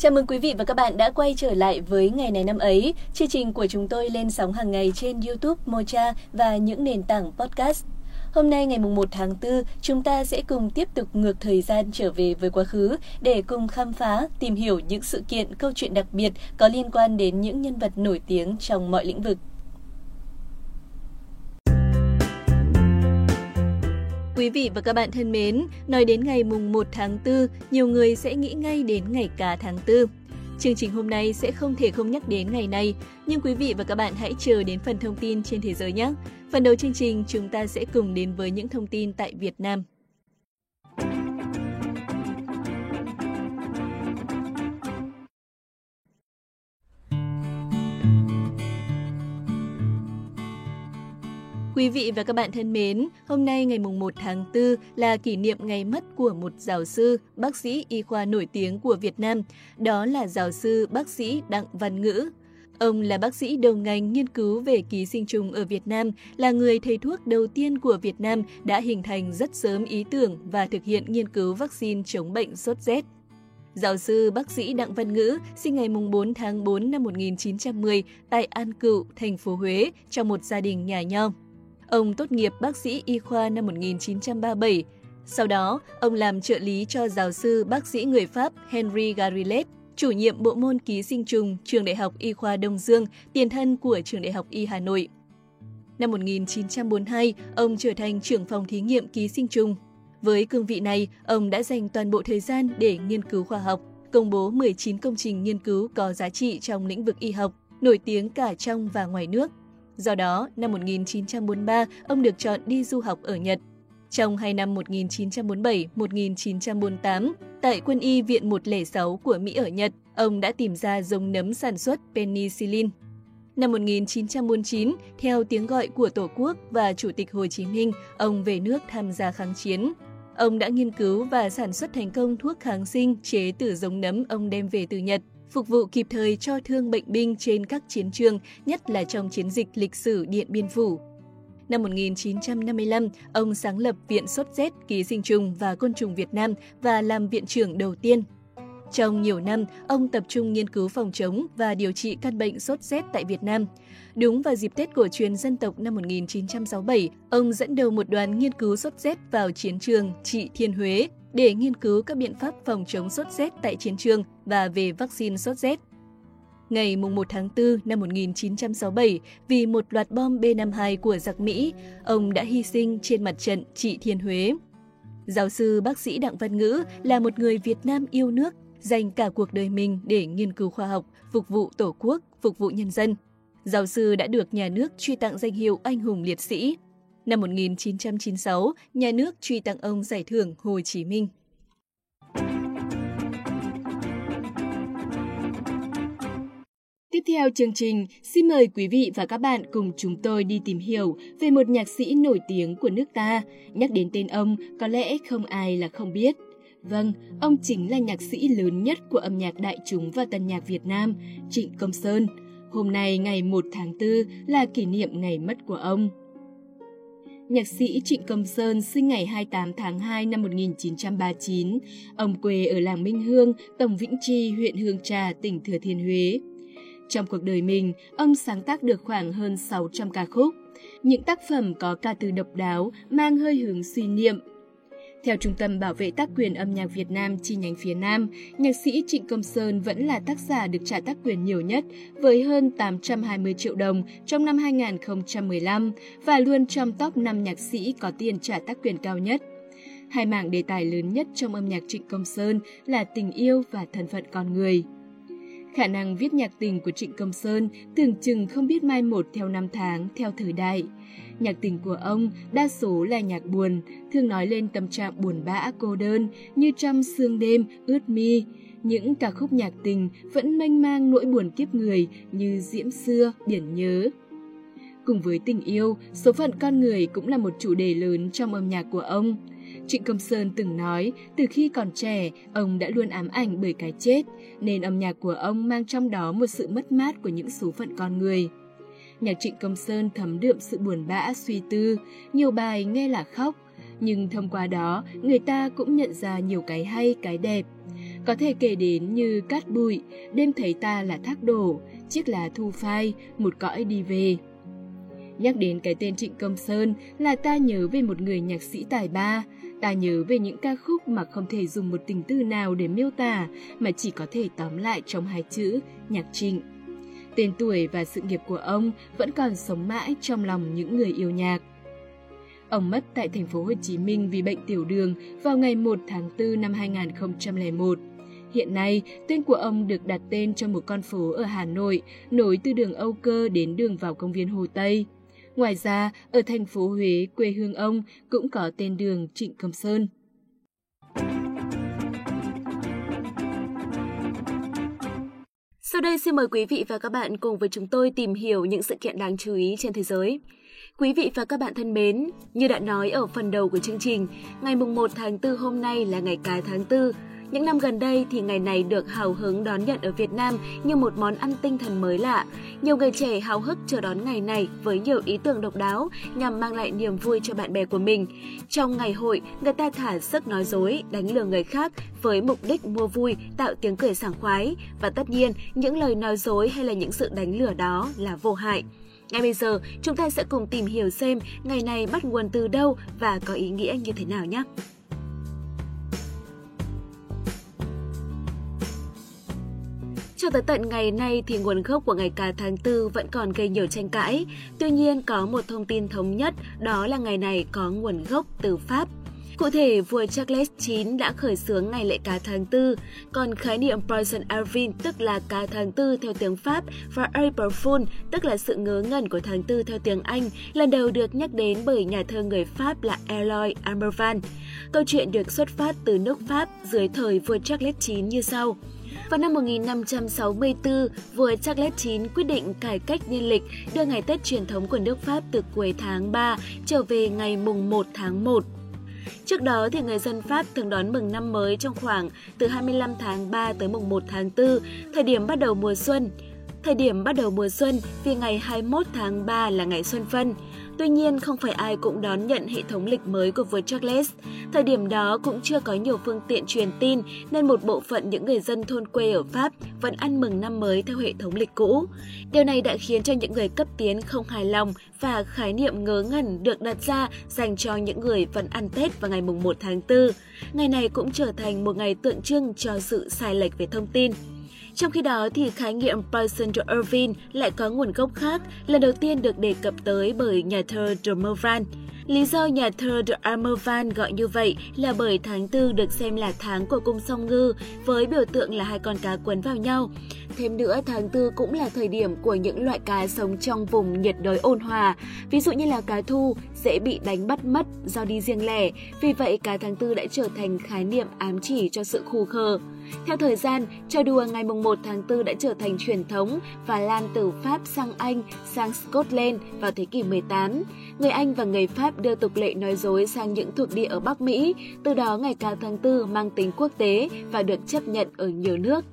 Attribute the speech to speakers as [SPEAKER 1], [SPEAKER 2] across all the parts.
[SPEAKER 1] Chào mừng quý vị và các bạn đã quay trở lại với ngày này năm ấy. Chương trình của chúng tôi lên sóng hàng ngày trên YouTube, Mocha và những nền tảng podcast. Hôm nay ngày 1 tháng 4, chúng ta sẽ cùng tiếp tục ngược thời gian trở về với quá khứ để cùng khám phá, tìm hiểu những sự kiện, câu chuyện đặc biệt có liên quan đến những nhân vật nổi tiếng trong mọi lĩnh vực. Quý vị và các bạn thân mến, nói đến ngày mùng 1 tháng 4, nhiều người sẽ nghĩ ngay đến ngày cá tháng 4. Chương trình hôm nay sẽ không thể không nhắc đến ngày này, nhưng quý vị và các bạn hãy chờ đến phần thông tin trên thế giới nhé. Phần đầu chương trình chúng ta sẽ cùng đến với những thông tin tại Việt Nam. Quý vị và các bạn thân mến, hôm nay ngày mùng 1 tháng 4 là kỷ niệm ngày mất của một giáo sư, bác sĩ y khoa nổi tiếng của Việt Nam, đó là giáo sư bác sĩ Đặng Văn Ngữ. Ông là bác sĩ đầu ngành nghiên cứu về ký sinh trùng ở Việt Nam, là người thầy thuốc đầu tiên của Việt Nam đã hình thành rất sớm ý tưởng và thực hiện nghiên cứu vaccine chống bệnh sốt rét. Giáo sư bác sĩ Đặng Văn Ngữ sinh ngày 4 tháng 4 năm 1910 tại An Cựu, thành phố Huế, trong một gia đình nhà nho. Ông tốt nghiệp bác sĩ y khoa năm 1937. Sau đó, ông làm trợ lý cho giáo sư bác sĩ người Pháp Henry Garillet, chủ nhiệm bộ môn ký sinh trùng Trường Đại học Y khoa Đông Dương, tiền thân của Trường Đại học Y Hà Nội. Năm 1942, ông trở thành trưởng phòng thí nghiệm ký sinh trùng. Với cương vị này, ông đã dành toàn bộ thời gian để nghiên cứu khoa học, công bố 19 công trình nghiên cứu có giá trị trong lĩnh vực y học, nổi tiếng cả trong và ngoài nước. Do đó, năm 1943, ông được chọn đi du học ở Nhật. Trong hai năm 1947-1948, tại quân y Viện 106 của Mỹ ở Nhật, ông đã tìm ra giống nấm sản xuất penicillin. Năm 1949, theo tiếng gọi của Tổ quốc và Chủ tịch Hồ Chí Minh, ông về nước tham gia kháng chiến. Ông đã nghiên cứu và sản xuất thành công thuốc kháng sinh chế từ giống nấm ông đem về từ Nhật phục vụ kịp thời cho thương bệnh binh trên các chiến trường, nhất là trong chiến dịch lịch sử Điện Biên Phủ. Năm 1955, ông sáng lập Viện Sốt rét Ký sinh trùng và Côn trùng Việt Nam và làm viện trưởng đầu tiên. Trong nhiều năm, ông tập trung nghiên cứu phòng chống và điều trị căn bệnh sốt rét tại Việt Nam. Đúng vào dịp Tết cổ truyền dân tộc năm 1967, ông dẫn đầu một đoàn nghiên cứu sốt rét vào chiến trường trị Thiên Huế, để nghiên cứu các biện pháp phòng chống sốt rét tại chiến trường và về vaccine sốt rét. Ngày 1 tháng 4 năm 1967, vì một loạt bom B-52 của giặc Mỹ, ông đã hy sinh trên mặt trận trị Thiên Huế. Giáo sư bác sĩ Đặng Văn Ngữ là một người Việt Nam yêu nước, dành cả cuộc đời mình để nghiên cứu khoa học, phục vụ Tổ quốc, phục vụ nhân dân. Giáo sư đã được nhà nước truy tặng danh hiệu Anh hùng liệt sĩ. Năm 1996, nhà nước truy tặng ông giải thưởng Hồ Chí Minh. Theo chương trình, xin mời quý vị và các bạn cùng chúng tôi đi tìm hiểu về một nhạc sĩ nổi tiếng của nước ta. Nhắc đến tên ông, có lẽ không ai là không biết. Vâng, ông chính là nhạc sĩ lớn nhất của âm nhạc đại chúng và tân nhạc Việt Nam, Trịnh Công Sơn. Hôm nay ngày 1 tháng 4 là kỷ niệm ngày mất của ông. Nhạc sĩ Trịnh Công Sơn sinh ngày 28 tháng 2 năm 1939. Ông quê ở làng Minh Hương, Tổng Vĩnh Tri, huyện Hương Trà, tỉnh Thừa Thiên Huế. Trong cuộc đời mình, ông sáng tác được khoảng hơn 600 ca khúc. Những tác phẩm có ca từ độc đáo, mang hơi hướng suy niệm, theo Trung tâm Bảo vệ tác quyền âm nhạc Việt Nam chi nhánh phía Nam, nhạc sĩ Trịnh Công Sơn vẫn là tác giả được trả tác quyền nhiều nhất với hơn 820 triệu đồng trong năm 2015 và luôn trong top 5 nhạc sĩ có tiền trả tác quyền cao nhất. Hai mảng đề tài lớn nhất trong âm nhạc Trịnh Công Sơn là tình yêu và thân phận con người. Khả năng viết nhạc tình của Trịnh Công Sơn tưởng chừng không biết mai một theo năm tháng, theo thời đại. Nhạc tình của ông đa số là nhạc buồn, thường nói lên tâm trạng buồn bã cô đơn như trăm sương đêm ướt mi. Những ca khúc nhạc tình vẫn mênh mang nỗi buồn kiếp người như diễm xưa, biển nhớ. Cùng với tình yêu, số phận con người cũng là một chủ đề lớn trong âm nhạc của ông. Trịnh Công Sơn từng nói, từ khi còn trẻ, ông đã luôn ám ảnh bởi cái chết, nên âm nhạc của ông mang trong đó một sự mất mát của những số phận con người. Nhạc Trịnh Công Sơn thấm đượm sự buồn bã, suy tư, nhiều bài nghe là khóc, nhưng thông qua đó người ta cũng nhận ra nhiều cái hay, cái đẹp. Có thể kể đến như cát bụi, đêm thấy ta là thác đổ, chiếc lá thu phai, một cõi đi về. Nhắc đến cái tên Trịnh Công Sơn là ta nhớ về một người nhạc sĩ tài ba, ta nhớ về những ca khúc mà không thể dùng một tình tư nào để miêu tả mà chỉ có thể tóm lại trong hai chữ nhạc trịnh. Tên tuổi và sự nghiệp của ông vẫn còn sống mãi trong lòng những người yêu nhạc. Ông mất tại thành phố Hồ Chí Minh vì bệnh tiểu đường vào ngày 1 tháng 4 năm 2001. Hiện nay, tên của ông được đặt tên cho một con phố ở Hà Nội, nối từ đường Âu Cơ đến đường vào công viên Hồ Tây. Ngoài ra, ở thành phố Huế, quê hương ông, cũng có tên đường Trịnh Công Sơn.
[SPEAKER 2] Sau đây xin mời quý vị và các bạn cùng với chúng tôi tìm hiểu những sự kiện đáng chú ý trên thế giới. Quý vị và các bạn thân mến, như đã nói ở phần đầu của chương trình, ngày mùng 1 tháng 4 hôm nay là ngày cái tháng 4. Những năm gần đây thì ngày này được hào hứng đón nhận ở Việt Nam như một món ăn tinh thần mới lạ. Nhiều người trẻ háo hức chờ đón ngày này với nhiều ý tưởng độc đáo nhằm mang lại niềm vui cho bạn bè của mình. Trong ngày hội, người ta thả sức nói dối, đánh lừa người khác với mục đích mua vui, tạo tiếng cười sảng khoái. Và tất nhiên, những lời nói dối hay là những sự đánh lừa đó là vô hại. Ngay bây giờ, chúng ta sẽ cùng tìm hiểu xem ngày này bắt nguồn từ đâu và có ý nghĩa như thế nào nhé. Cho tới tận ngày nay thì nguồn gốc của ngày Cá tháng 4 vẫn còn gây nhiều tranh cãi. Tuy nhiên, có một thông tin thống nhất, đó là ngày này có nguồn gốc từ Pháp. Cụ thể, vua Charles IX đã khởi xướng ngày lễ cá tháng 4, còn khái niệm Poison Arvin tức là cá tháng 4 theo tiếng Pháp và April Fool tức là sự ngớ ngẩn của tháng 4 theo tiếng Anh lần đầu được nhắc đến bởi nhà thơ người Pháp là Eloy Amervan. Câu chuyện được xuất phát từ nước Pháp dưới thời vua Charles IX như sau. Vào năm 1564, vua Charles IX quyết định cải cách niên lịch, đưa ngày Tết truyền thống của nước Pháp từ cuối tháng 3 trở về ngày mùng 1 tháng 1. Trước đó thì người dân Pháp thường đón mừng năm mới trong khoảng từ 25 tháng 3 tới mùng 1 tháng 4, thời điểm bắt đầu mùa xuân. Thời điểm bắt đầu mùa xuân vì ngày 21 tháng 3 là ngày xuân phân. Tuy nhiên, không phải ai cũng đón nhận hệ thống lịch mới của vua Charles. Thời điểm đó cũng chưa có nhiều phương tiện truyền tin nên một bộ phận những người dân thôn quê ở Pháp vẫn ăn mừng năm mới theo hệ thống lịch cũ. Điều này đã khiến cho những người cấp tiến không hài lòng và khái niệm ngớ ngẩn được đặt ra dành cho những người vẫn ăn Tết vào ngày mùng 1 tháng 4. Ngày này cũng trở thành một ngày tượng trưng cho sự sai lệch về thông tin. Trong khi đó thì khái niệm Poisson de Irving lại có nguồn gốc khác, lần đầu tiên được đề cập tới bởi nhà thơ de Morvan. Lý do nhà thơ de gọi như vậy là bởi tháng tư được xem là tháng của cung song ngư với biểu tượng là hai con cá quấn vào nhau. Thêm nữa, tháng tư cũng là thời điểm của những loại cá sống trong vùng nhiệt đới ôn hòa, ví dụ như là cá thu dễ bị đánh bắt mất do đi riêng lẻ, vì vậy cá tháng tư đã trở thành khái niệm ám chỉ cho sự khù khờ. Theo thời gian, trò đùa ngày 1 tháng 4 đã trở thành truyền thống và lan từ Pháp sang Anh, sang Scotland vào thế kỷ 18. Người Anh và người Pháp đưa tục lệ nói dối sang những thuộc địa ở Bắc Mỹ, từ đó ngày cao tháng 4 mang tính quốc tế và được chấp nhận ở nhiều nước.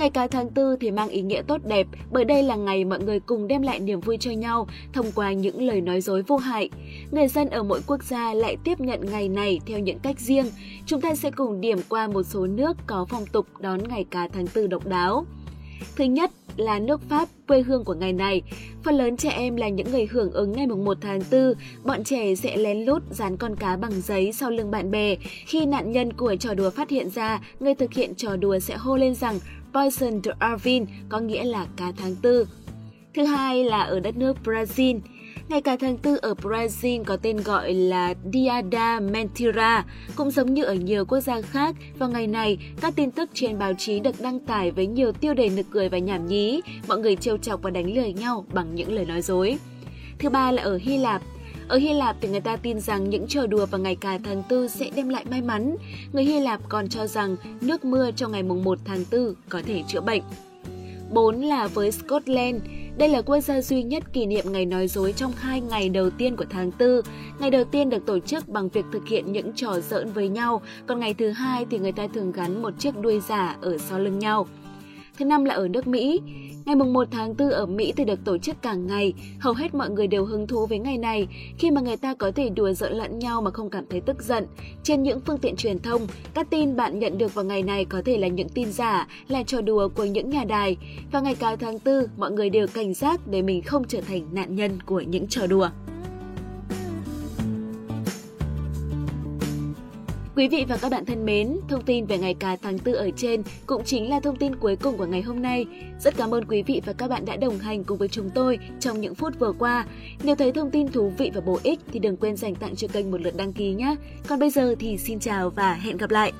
[SPEAKER 2] Ngày cá tháng 4 thì mang ý nghĩa tốt đẹp bởi đây là ngày mọi người cùng đem lại niềm vui cho nhau thông qua những lời nói dối vô hại. Người dân ở mỗi quốc gia lại tiếp nhận ngày này theo những cách riêng. Chúng ta sẽ cùng điểm qua một số nước có phong tục đón ngày cá tháng 4 độc đáo. Thứ nhất là nước Pháp, quê hương của ngày này. Phần lớn trẻ em là những người hưởng ứng ngày 1 tháng 4, bọn trẻ sẽ lén lút dán con cá bằng giấy sau lưng bạn bè. Khi nạn nhân của trò đùa phát hiện ra, người thực hiện trò đùa sẽ hô lên rằng Poison de Arvin có nghĩa là cá tháng tư. Thứ hai là ở đất nước Brazil. Ngày cả tháng tư ở Brazil có tên gọi là Dia da Mentira. Cũng giống như ở nhiều quốc gia khác, vào ngày này, các tin tức trên báo chí được đăng tải với nhiều tiêu đề nực cười và nhảm nhí. Mọi người trêu chọc và đánh lừa nhau bằng những lời nói dối. Thứ ba là ở Hy Lạp. Ở Hy Lạp thì người ta tin rằng những trò đùa vào ngày cả tháng 4 sẽ đem lại may mắn. Người Hy Lạp còn cho rằng nước mưa trong ngày mùng 1 tháng 4 có thể chữa bệnh. 4 là với Scotland. Đây là quốc gia duy nhất kỷ niệm ngày nói dối trong hai ngày đầu tiên của tháng 4. Ngày đầu tiên được tổ chức bằng việc thực hiện những trò giỡn với nhau, còn ngày thứ hai thì người ta thường gắn một chiếc đuôi giả ở sau lưng nhau thứ năm là ở nước Mỹ. Ngày mùng 1 tháng 4 ở Mỹ thì được tổ chức cả ngày, hầu hết mọi người đều hứng thú với ngày này khi mà người ta có thể đùa giỡn lẫn nhau mà không cảm thấy tức giận. Trên những phương tiện truyền thông, các tin bạn nhận được vào ngày này có thể là những tin giả, là trò đùa của những nhà đài. Và ngày cao tháng 4, mọi người đều cảnh giác để mình không trở thành nạn nhân của những trò đùa. Quý vị và các bạn thân mến, thông tin về ngày cá tháng 4 ở trên cũng chính là thông tin cuối cùng của ngày hôm nay. Rất cảm ơn quý vị và các bạn đã đồng hành cùng với chúng tôi trong những phút vừa qua. Nếu thấy thông tin thú vị và bổ ích thì đừng quên dành tặng cho kênh một lượt đăng ký nhé. Còn bây giờ thì xin chào và hẹn gặp lại!